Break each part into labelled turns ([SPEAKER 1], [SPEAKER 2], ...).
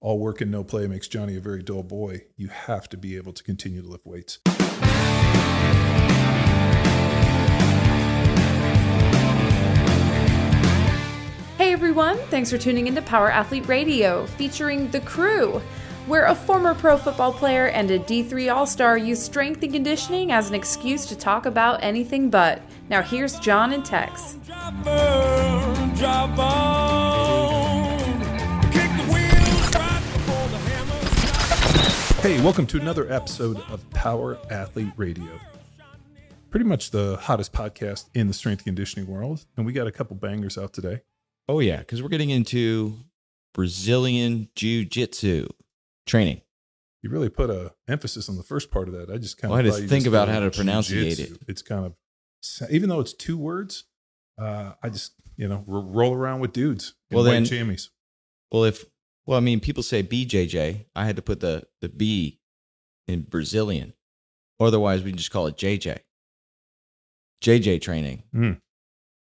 [SPEAKER 1] all work and no play makes Johnny a very dull boy. You have to be able to continue to lift weights.
[SPEAKER 2] Hey everyone, thanks for tuning into Power Athlete Radio featuring The Crew, where a former pro football player and a D3 All Star use strength and conditioning as an excuse to talk about anything but. Now here's John and Tex.
[SPEAKER 1] Hey, welcome to another episode of Power Athlete Radio. Pretty much the hottest podcast in the strength conditioning world. And we got a couple bangers out today.
[SPEAKER 3] Oh yeah, because we're getting into Brazilian Jiu Jitsu training.
[SPEAKER 1] You really put a emphasis on the first part of that. I just kind
[SPEAKER 3] Well, I
[SPEAKER 1] of
[SPEAKER 3] had to think about how to
[SPEAKER 1] pronounce
[SPEAKER 3] it.
[SPEAKER 1] It's kind of even though it's two words, uh, I just you know ro- roll around with dudes.
[SPEAKER 3] Well,
[SPEAKER 1] white
[SPEAKER 3] then-
[SPEAKER 1] jammies.
[SPEAKER 3] Well, if well, I mean, people say BJJ. I had to put the the B in Brazilian. Otherwise, we just call it JJ. JJ training.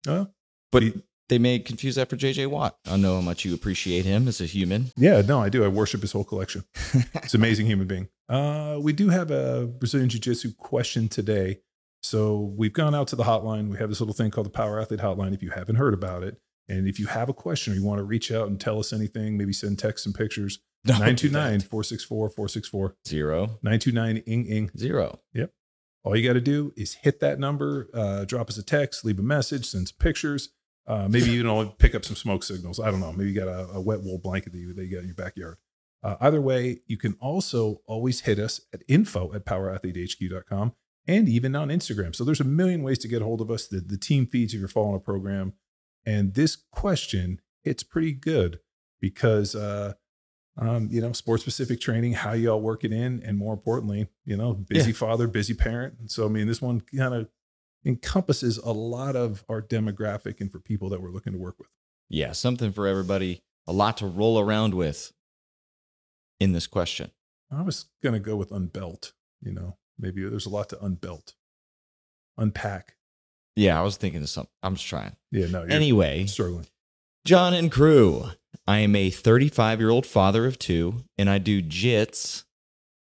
[SPEAKER 1] Oh,
[SPEAKER 3] But
[SPEAKER 1] He-
[SPEAKER 3] they may confuse that for JJ Watt. I know how much you appreciate him as a human.
[SPEAKER 1] yeah, no, I do. I worship his whole collection. It's an amazing human being. Uh, we do have a Brazilian Jiu Jitsu question today. So we've gone out to the hotline. We have this little thing called the Power Athlete Hotline. If you haven't heard about it, and if you have a question or you want to reach out and tell us anything, maybe send text and pictures,
[SPEAKER 3] Don't
[SPEAKER 1] 929 464 464
[SPEAKER 3] Zero
[SPEAKER 1] 929 ing ing.
[SPEAKER 3] zero. Yep.
[SPEAKER 1] All you got to do is hit that number, uh, drop us a text, leave a message, send some pictures. Uh, maybe you know pick up some smoke signals. I don't know. Maybe you got a, a wet wool blanket that you, that you got in your backyard. Uh, either way, you can also always hit us at info at powerathletehq.com and even on Instagram. So there's a million ways to get a hold of us. The, the team feeds if you're following a program. And this question hits pretty good because, uh, um, you know, sports specific training, how y'all work it in, and more importantly, you know, busy
[SPEAKER 3] Yeah.
[SPEAKER 1] father, busy parent. So, I mean, this one kind of encompasses a lot of our demographic and for people that we're looking to work with.
[SPEAKER 3] Yeah, something for everybody. A lot to roll around with in this question.
[SPEAKER 1] I was going to go with unbelt, you know, maybe there's a lot to unbelt, unpack.
[SPEAKER 3] Yeah, I was thinking of something. I'm just trying.
[SPEAKER 1] Yeah, no,
[SPEAKER 3] Anyway,
[SPEAKER 1] struggling.
[SPEAKER 3] John and crew. I am a 35 year old father of two, and I do jits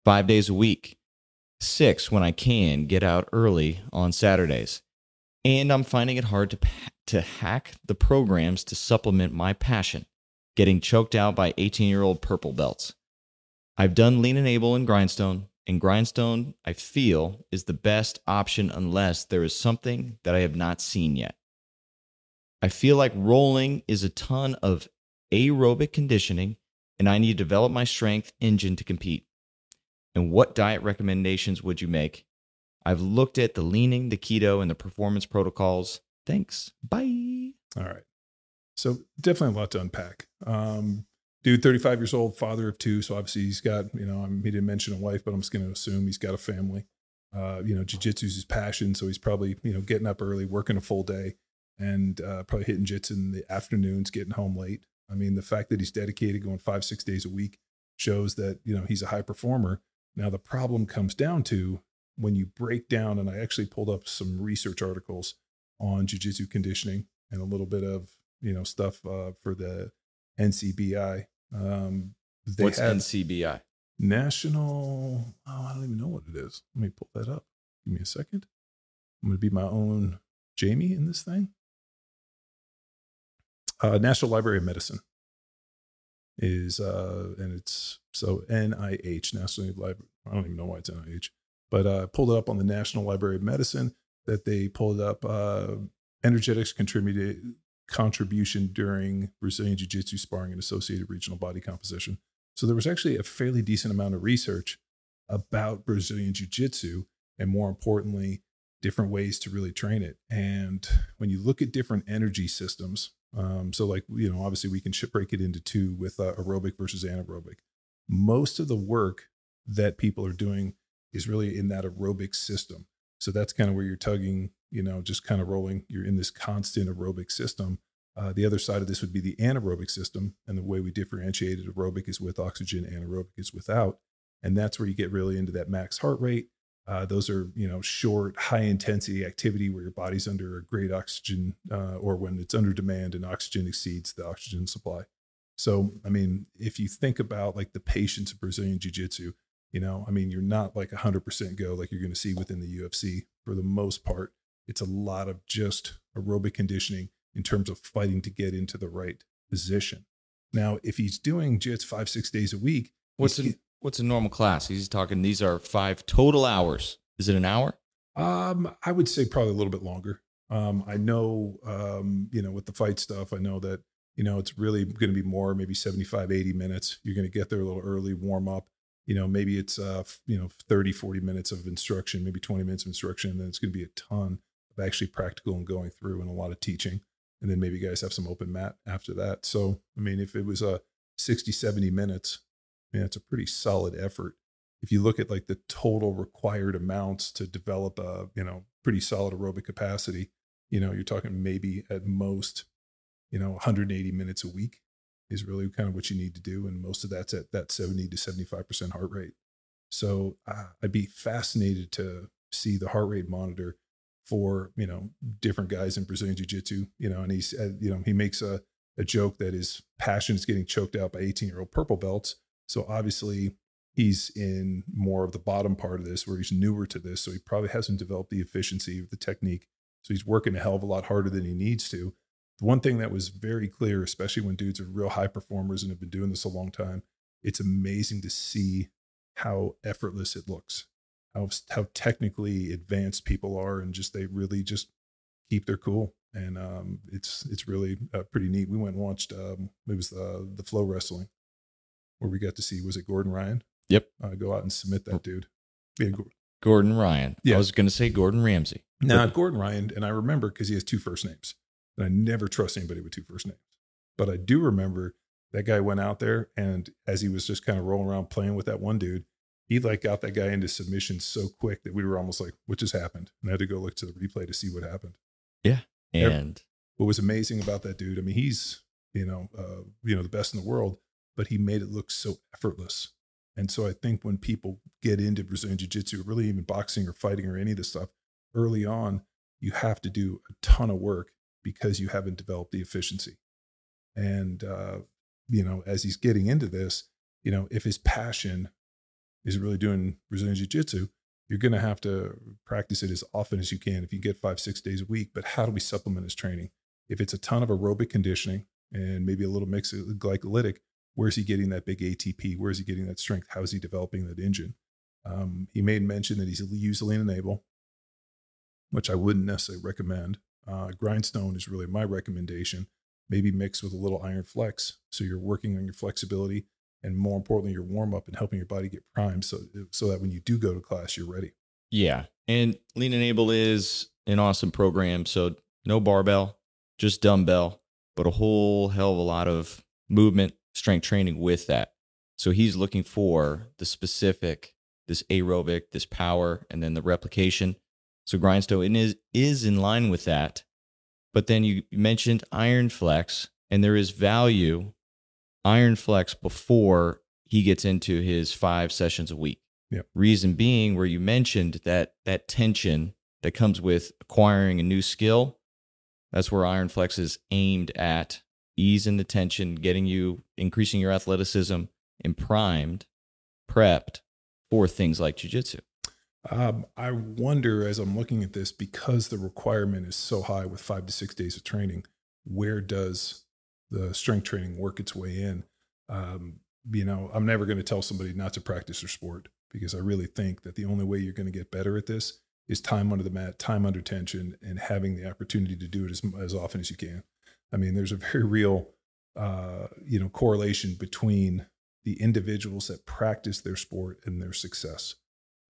[SPEAKER 3] five days a week, six when I can get out early on Saturdays. And I'm finding it hard to, pa- to hack the programs to supplement my passion, getting choked out by 18 year old purple belts. I've done Lean and Able and Grindstone, and Grindstone, I feel, is the best option unless there is something that I have not seen yet. I feel like rolling is a ton of aerobic conditioning, and I need to develop my strength engine to compete. And what diet recommendations would you make? I've looked at the leaning, the keto, and the performance protocols. Thanks. Bye.
[SPEAKER 1] All right. So definitely a lot to unpack. Um, dude, 35 years old, father of two. So obviously he's got, you know, I he didn't mention a wife, but I'm just going to assume he's got a family. Uh, you know, jujitsu's his passion. So he's probably, you know, getting up early, working a full day and uh, probably hitting jits in the afternoons, getting home late. I mean, the fact that he's dedicated going five, six days a week shows that, you know, he's a high performer. Now, the problem comes down to when you break down, and I actually pulled up some research articles on jujitsu conditioning and a little bit of, you know, stuff uh, for the NCBI. Um,
[SPEAKER 3] What's NCBI?
[SPEAKER 1] National, oh, I don't even know what it is. Let me pull that up. Give me a second. I'm going to be my own Jamie in this thing. Uh, National Library of Medicine is, uh, and it's so NIH, National Library. I don't even know why it's NIH, but uh, I pulled it up on the National Library of Medicine that they pulled up uh, energetics contributed contribution during Brazilian Jiu Jitsu sparring and associated regional body composition. So there was actually a fairly decent amount of research about Brazilian Jiu Jitsu and more importantly, different ways to really train it. And when you look at different energy systems, um, so like, you know, obviously we can ship break it into two with uh, aerobic versus anaerobic. Most of the work that people are doing is really in that aerobic system. So that's kind of where you're tugging, you know, just kind of rolling. You're in this constant aerobic system. Uh, the other side of this would be the anaerobic system. And the way we differentiated aerobic is with oxygen, anaerobic is without. And that's where you get really into that max heart rate. Uh, those are, you know, short, high intensity activity where your body's under a great oxygen uh, or when it's under demand and oxygen exceeds the oxygen supply. So, I mean, if you think about like the patience of Brazilian Jiu Jitsu, you know, I mean, you're not like 100% go like you're going to see within the UFC for the most part. It's a lot of just aerobic conditioning in terms of fighting to get into the right position. Now, if he's doing jits five, six days a week,
[SPEAKER 3] What's a, what's a normal class? He's talking, these are five total hours. Is it an hour?
[SPEAKER 1] Um, I would say probably a little bit longer. Um, I know, um, you know, with the fight stuff, I know that, you know, it's really going to be more, maybe 75, 80 minutes. You're going to get there a little early, warm up. You know, maybe it's, uh, you know, 30, 40 minutes of instruction, maybe 20 minutes of instruction. And then it's going to be a ton actually practical and going through and a lot of teaching. And then maybe you guys have some open mat after that. So, I mean, if it was a 60, 70 minutes, man, it's a pretty solid effort if you look at like the total required amounts to develop a you know pretty solid aerobic capacity you know you're talking maybe at most you know 180 minutes a week is really kind of what you need to do and most of that's at that 70 to 75% heart rate so uh, i'd be fascinated to see the heart rate monitor for you know different guys in brazilian jiu-jitsu you know and he's uh, you know he makes a, a joke that his passion is getting choked out by 18 year old purple belts. So obviously he's in more of the bottom part of this where he's newer to this. So he probably hasn't developed the efficiency of the technique. So he's working a hell of a lot harder than he needs to. The one thing that was very clear especially when dudes are real high performers and have been doing this a long time it's amazing to see how effortless it looks how how technically advanced people are and just they really just keep their cool and um, it's it's really uh, pretty neat we went and watched um, it was the the flow wrestling where we got to see was it gordon ryan
[SPEAKER 3] Yep.
[SPEAKER 1] uh, go out and submit that dude. Yeah, Gor-
[SPEAKER 3] Gordon Ryan.
[SPEAKER 1] Yeah.
[SPEAKER 3] I was going to say Gordon Ramsay.
[SPEAKER 1] Now, Gordon Ryan, and I remember because he has two first names, and I never trust anybody with two first names. But I do remember that guy went out there, and as he was just kind of rolling around playing with that one dude, he like got that guy into submission so quick that we were almost like, "What just happened?" And I had to go look to the replay to see what happened. Yeah.
[SPEAKER 3] And
[SPEAKER 1] What was amazing about that dude? I mean, he's you know, uh, you know, the best in the world, but he made it look so effortless. And so I think when people get into Brazilian Jiu Jitsu, really even boxing or fighting or any of this stuff, early on, you have to do a ton of work because you haven't developed the efficiency. And, uh, you know, as he's getting into this, you know, if his passion is really doing Brazilian Jiu Jitsu, you're going to have to practice it as often as you can if you get five, six days a week. But how do we supplement his training? If it's a ton of aerobic conditioning and maybe a little mix of glycolytic, where's he getting that big ATP? Where's he getting that strength? How is he developing that engine? Um, he made mention that he's used lean enable, which I wouldn't necessarily recommend. Uh, grindstone is really my recommendation. Maybe mix with a little iron flex, so you're working on your flexibility and more importantly, your warm up and helping your body get primed, so so that when you do go to class, you're ready.
[SPEAKER 3] yeah. And Lean Enable is an awesome program. So no barbell, just dumbbell, but a whole hell of a lot of movement, strength training with that. So he's looking for the specific, this aerobic, this power, and then the replication. So Grindstone is is in line with that. But then you mentioned Iron Flex, and there is value Iron Flex before he gets into his five sessions a week.
[SPEAKER 1] Yep.
[SPEAKER 3] Reason being, where you mentioned that that tension that comes with acquiring a new skill, that's where Iron Flex is aimed at easing the tension, getting you increasing your athleticism and primed, prepped for things like jujitsu.
[SPEAKER 1] Um, I wonder as I'm looking at this because the requirement is so high with five to six days of training, where does the strength training work its way in? Um, you know, I'm never going to tell somebody not to practice their sport because I really think that the only way you're going to get better at this is time under the mat, time under tension, and having the opportunity to do it as, as often as you can. I mean, there's a very real, uh, you know, correlation between the individuals that practice their sport and their success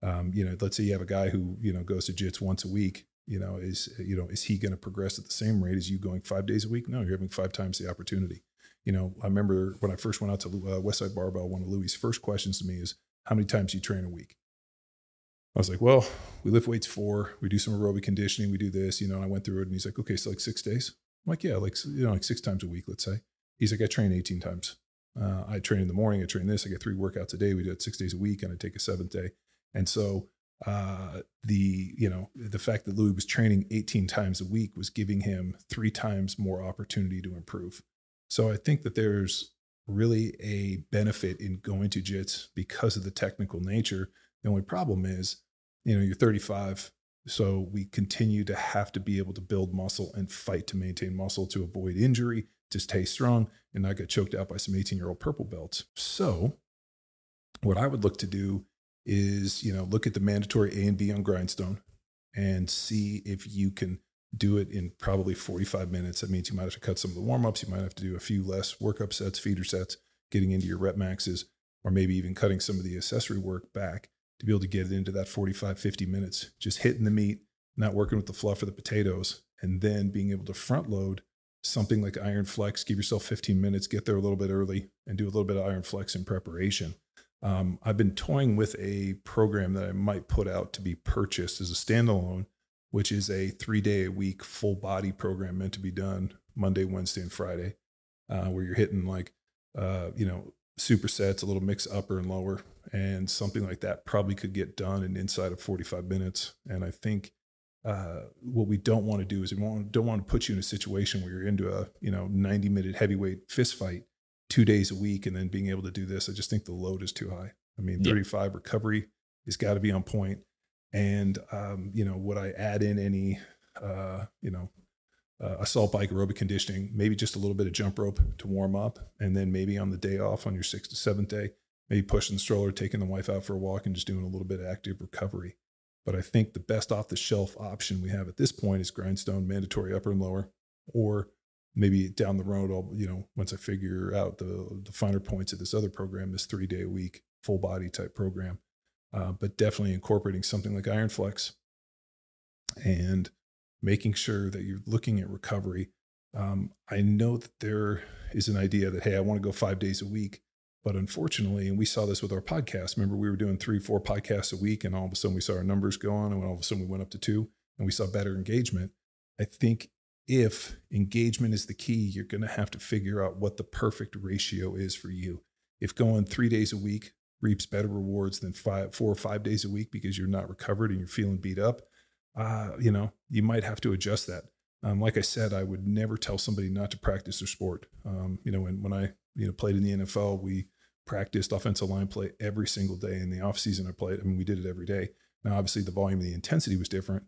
[SPEAKER 1] um, you know, let's say you have a guy who, you know, goes to jits once a week, you know, is, you know, is he going to progress at the same rate as you going five days a week? No, you're having five times the opportunity. You know, I remember when I first went out to uh, Westside Barbell, one of Louie's first questions to me is, how many times do you train a week? I was like, well, we lift weights four, we do some aerobic conditioning, we do this, you know, and I went through it and he's like, okay, so like six days. I'm like, yeah, like, you know, like six times a week, let's say. He's like, I train 18 times. Uh, I train in the morning, I train this, I get three workouts a day. We do it six days a week and I take a seventh day. And so uh, the you know the fact that Louie was training 18 times a week was giving him three times more opportunity to improve. So I think that there's really a benefit in going to jits because of the technical nature. The only problem is, you know, you're 35, so we continue to have to be able to build muscle and fight to maintain muscle to avoid injury, to stay strong, and not get choked out by some 18 year old purple belts. So, what I would look to do is, you know, look at the mandatory A and B on grindstone and see if you can do it in probably 45 minutes. That means you might have to cut some of the warm ups. You might have to do a few less workup sets, feeder sets, getting into your rep maxes, or maybe even cutting some of the accessory work back to be able to get it into that 45, 50 minutes, just hitting the meat, not working with the fluff or the potatoes, and then being able to front load something like iron flex, give yourself 15 minutes, get there a little bit early, and do a little bit of iron flex in preparation. Um, I've been toying with a program that I might put out to be purchased as a standalone, which is a three day a week full body program meant to be done Monday, Wednesday, and Friday, uh, where you're hitting like, uh, you know, supersets, a little mix upper and lower, and something like that probably could get done in inside of 45 minutes. And I think uh, what we don't want to do is we don't want to put you in a situation where you're into a you know 90 minute heavyweight fist fight two days a week and then being able to do this. I just think the load is too high. I mean, 35 yeah. recovery has got to be on point. And, um, you know, would I add in any, uh, you know, uh, assault bike aerobic conditioning, maybe just a little bit of jump rope to warm up. And then maybe on the day off on your sixth to seventh day, maybe pushing the stroller, taking the wife out for a walk and just doing a little bit of active recovery. But I think the best off the shelf option we have at this point is grindstone mandatory upper and lower, or maybe down the road, I'll, you know, once I figure out the, the finer points of this other program, this three day a week, full body type program, uh, but definitely incorporating something like Iron Flex and making sure that you're looking at recovery. Um, I know that there is an idea that, hey, I want to go five days a week. But unfortunately, and we saw this with our podcast, remember we were doing three, four podcasts a week, and all of a sudden we saw our numbers go on, and all of a sudden we went up to two, and we saw better engagement. I think if engagement is the key, you're going to have to figure out what the perfect ratio is for you. If going three days a week reaps better rewards than five, four or five days a week because you're not recovered and you're feeling beat up, uh, you know, you might have to adjust that. Um, like I said, I would never tell somebody not to practice their sport. Um, you know, when, when I, you know, played in the NFL, we practiced offensive line play every single day. In the off season, I played, I mean, we did it every day. Now, obviously the volume and the intensity was different,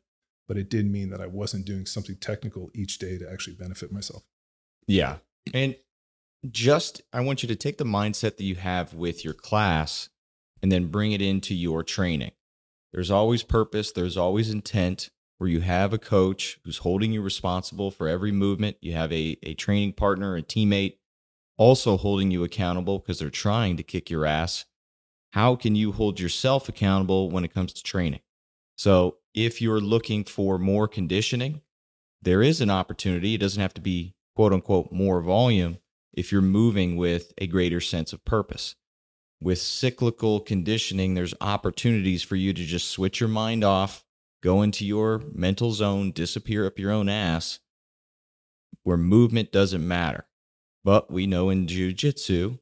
[SPEAKER 1] but it did mean that I wasn't doing something technical each day to actually benefit myself.
[SPEAKER 3] Yeah. And just, I want you to take the mindset that you have with your class and then bring it into your training. There's always purpose, there's always intent where you have a coach who's holding you responsible for every movement. You have a, a training partner, a teammate also holding you accountable because they're trying to kick your ass. How can you hold yourself accountable when it comes to training? So if you're looking for more conditioning, there is an opportunity. It doesn't have to be quote unquote more volume if you're moving with a greater sense of purpose. With cyclical conditioning, there's opportunities for you to just switch your mind off, go into your mental zone, disappear up your own ass, where movement doesn't matter. But we know in jujitsu,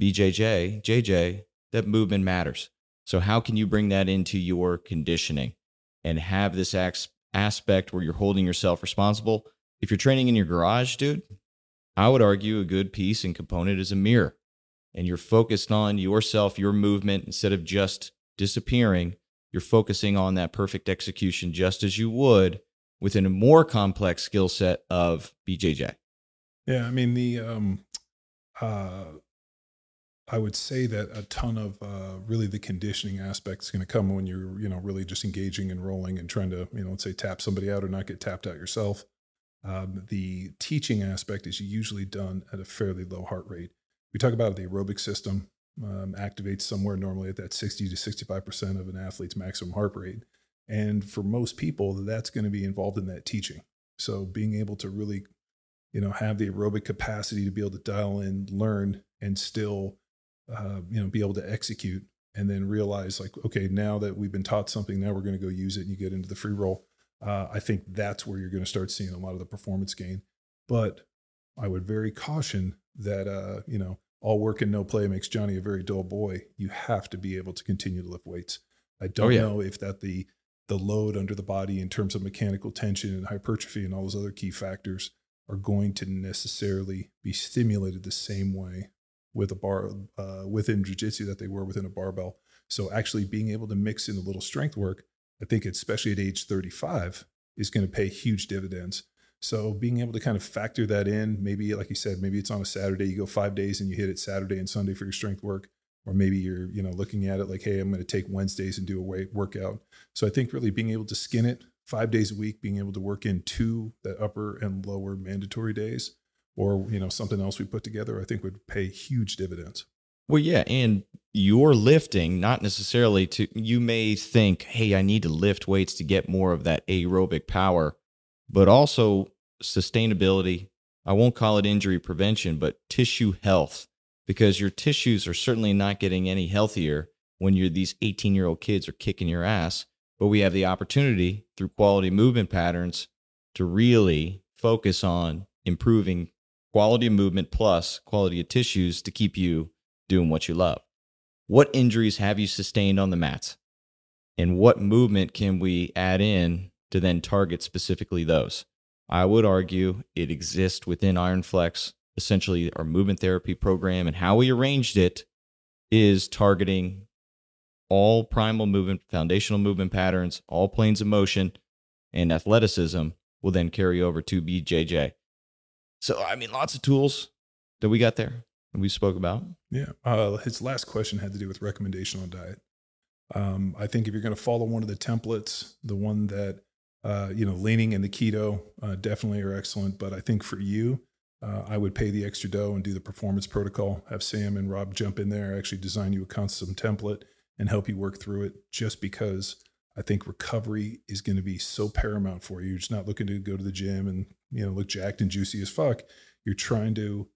[SPEAKER 3] BJJ, JJ, that movement matters. So, how can you bring that into your conditioning? and have this aspect where you're holding yourself responsible. If you're training in your garage, dude, I would argue a good piece and component is a mirror. And you're focused on yourself, your movement, instead of just disappearing, you're focusing on that perfect execution just as you would within a more complex skill set of BJJ.
[SPEAKER 1] Yeah, I mean the um uh I would say that a ton of uh, really the conditioning aspect is going to come when you're, you know, really just engaging and rolling and trying to, you know, let's say tap somebody out or not get tapped out yourself. Um, the teaching aspect is usually done at a fairly low heart rate. We talk about the aerobic system um, activates somewhere normally at that 60 to 65% of an athlete's maximum heart rate. And for most people, that's going to be involved in that teaching. So being able to really, you know, have the aerobic capacity to be able to dial in, learn, and still uh, you know, be able to execute and then realize like, okay, now that we've been taught something, now we're going to go use it and you get into the free roll. Uh, I think that's where you're going to start seeing a lot of the performance gain. But I would very caution that, uh, you know, all work and no play makes Johnny a very dull boy. You have to be able to continue to lift weights. I don't oh, yeah. know if that the the load under the body in terms of mechanical tension and hypertrophy and all those other key factors are going to necessarily be stimulated the same way with a bar uh, within jujitsu that they were within a barbell. So actually being able to mix in a little strength work, I think especially at age 35 is going to pay huge dividends. So being able to kind of factor that in, maybe like you said, maybe it's on a Saturday, you go five days and you hit it Saturday and Sunday for your strength work, or maybe you're you know looking at it like, hey, I'm going to take Wednesdays and do a weight workout. So I think really being able to skin it five days a week, being able to work in two the upper and lower mandatory days, or you know something else we put together, I think would pay huge dividends.
[SPEAKER 3] Well, yeah, and you're lifting not necessarily to. You may think, hey, I need to lift weights to get more of that aerobic power but also sustainability. I won't call it injury prevention, but tissue health, because your tissues are certainly not getting any healthier when you're these 18 year old kids are kicking your ass. But we have the opportunity through quality movement patterns to really focus on improving quality of movement plus quality of tissues to keep you doing what you love. What injuries have you sustained on the mats? And what movement can we add in to then target specifically those. I would argue it exists within IronFlex. Essentially, our movement therapy program and how we arranged it is targeting all primal movement, foundational movement patterns, all planes of motion, and athleticism will then carry over to BJJ. So, I mean, lots of tools that we got there and we spoke about.
[SPEAKER 1] Yeah. Uh, his last question had to do with recommendation on diet. Um, I think if you're going to follow one of the templates, the one that uh, you know, leaning and the keto uh, definitely are excellent. But I think for you, uh, I would pay the extra dough and do the performance protocol. Have Sam and Rob jump in there, actually design you a custom template and help you work through it. Just because I think recovery is going to be so paramount for you. You're just not looking to go to the gym and you know look jacked and juicy as fuck. You're trying to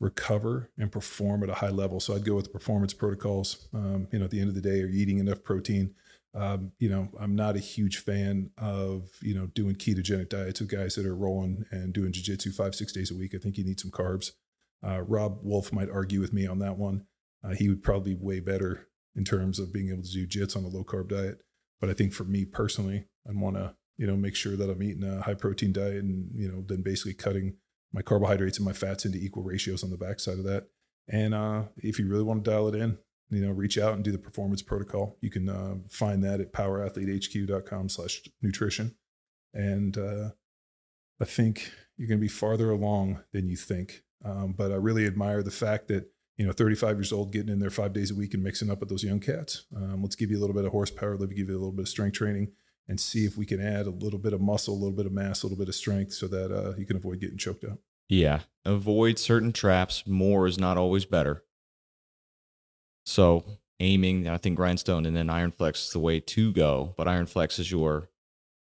[SPEAKER 1] recover and perform at a high level. So I'd go with the performance protocols. Um, you know, at the end of the day, are you eating enough protein? Um, you know, I'm not a huge fan of, you know, doing ketogenic diets with guys that are rolling and doing jujitsu five, six days a week. I think you need some carbs. Uh, Robb Wolf might argue with me on that one. Uh, he would probably be way better in terms of being able to do jits on a low carb diet. But I think for me personally, I want to, you know, make sure that I'm eating a high protein diet and, you know, then basically cutting my carbohydrates and my fats into equal ratios on the backside of that. And uh, if you really want to dial it in, you know, reach out and do the performance protocol. You can uh, find that at powerathletehq.com slash nutrition. And uh, I think you're going to be farther along than you think. Um, but I really admire the fact that, you know, 35 years old, getting in there five days a week and mixing up with those young cats. Um, let's give you a little bit of horsepower, let me give you a little bit of strength training and see if we can add a little bit of muscle, a little bit of mass, a little bit of strength so that uh, you can avoid getting choked out.
[SPEAKER 3] Yeah. Avoid certain traps. More is not always better. So aiming, I think grindstone and then iron flex is the way to go. But iron flex is your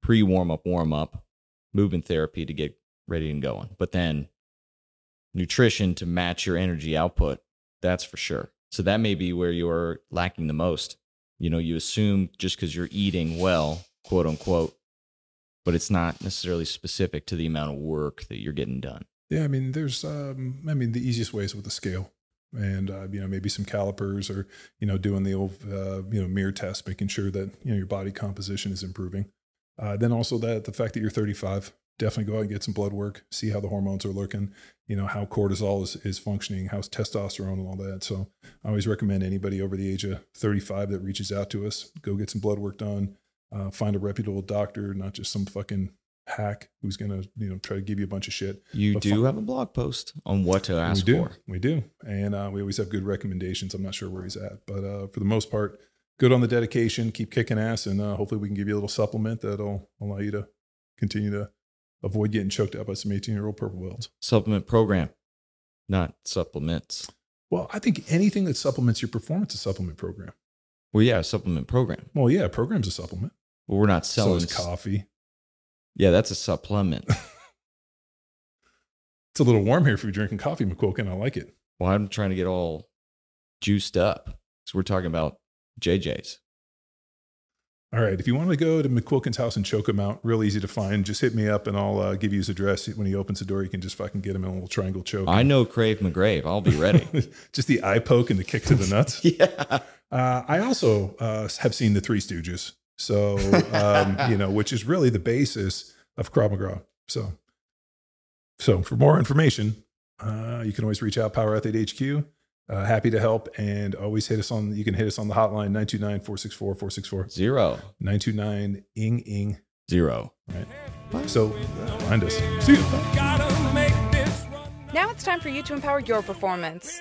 [SPEAKER 3] pre warm up, warm up movement therapy to get ready and going. But then nutrition to match your energy output. That's for sure. So that may be where you're lacking the most. You know, you assume just because you're eating well, quote unquote, but it's not necessarily specific to the amount of work that you're getting done.
[SPEAKER 1] Yeah, I mean, there's, um, I mean, the easiest way is with a scale and uh, you know maybe some calipers or you know doing the old uh, you know mirror test making sure that you know your body composition is improving uh, then also that the fact that you're 35 definitely go out and get some blood work see how the hormones are looking you know how cortisol is, is functioning how's testosterone and all that so i always recommend anybody over the age of 35 that reaches out to us go get some blood work done uh, find a reputable doctor not just some fucking hack who's going to you know try to give you a bunch of shit.
[SPEAKER 3] You but do fun. have a blog post on what to ask
[SPEAKER 1] we do.
[SPEAKER 3] for.
[SPEAKER 1] We do, and uh, we always have good recommendations. I'm not sure where he's at, but uh, for the most part, good on the dedication. Keep kicking ass, and uh, hopefully we can give you a little supplement that'll allow you to continue to avoid getting choked up by some 18 year old purple belts.
[SPEAKER 3] Supplement program, not supplements.
[SPEAKER 1] Well, I think anything that supplements your performance is a supplement program.
[SPEAKER 3] Well, yeah, supplement program.
[SPEAKER 1] Well, yeah, program's a supplement.
[SPEAKER 3] Well, we're not selling
[SPEAKER 1] so coffee.
[SPEAKER 3] Yeah, that's a supplement.
[SPEAKER 1] it's a little warm here if you're drinking coffee, McQuilkin. I like it.
[SPEAKER 3] Well, I'm trying to get all juiced up. So we're talking about JJ's.
[SPEAKER 1] All right. If you want to go to McQuilkin's house and choke him out, real easy to find. Just hit me up and I'll uh, give you his address. When he opens the door, you can just fucking get him in a little triangle choke.
[SPEAKER 3] I know Crave McGrave. I'll be ready.
[SPEAKER 1] just the eye poke and the kick to the nuts.
[SPEAKER 3] yeah.
[SPEAKER 1] Uh, I also uh, have seen the Three Stooges. So, um, you know, which is really the basis of Krav Maga. So, so for more information, uh, you can always reach out Power Athlete HQ. Uh, happy to help and always hit us on, you can hit us on the hotline 929 464 464
[SPEAKER 3] Zero.
[SPEAKER 1] 929 ing ing.
[SPEAKER 3] Zero.
[SPEAKER 1] Right. So find us. See you.
[SPEAKER 2] Now it's time for you to empower your performance.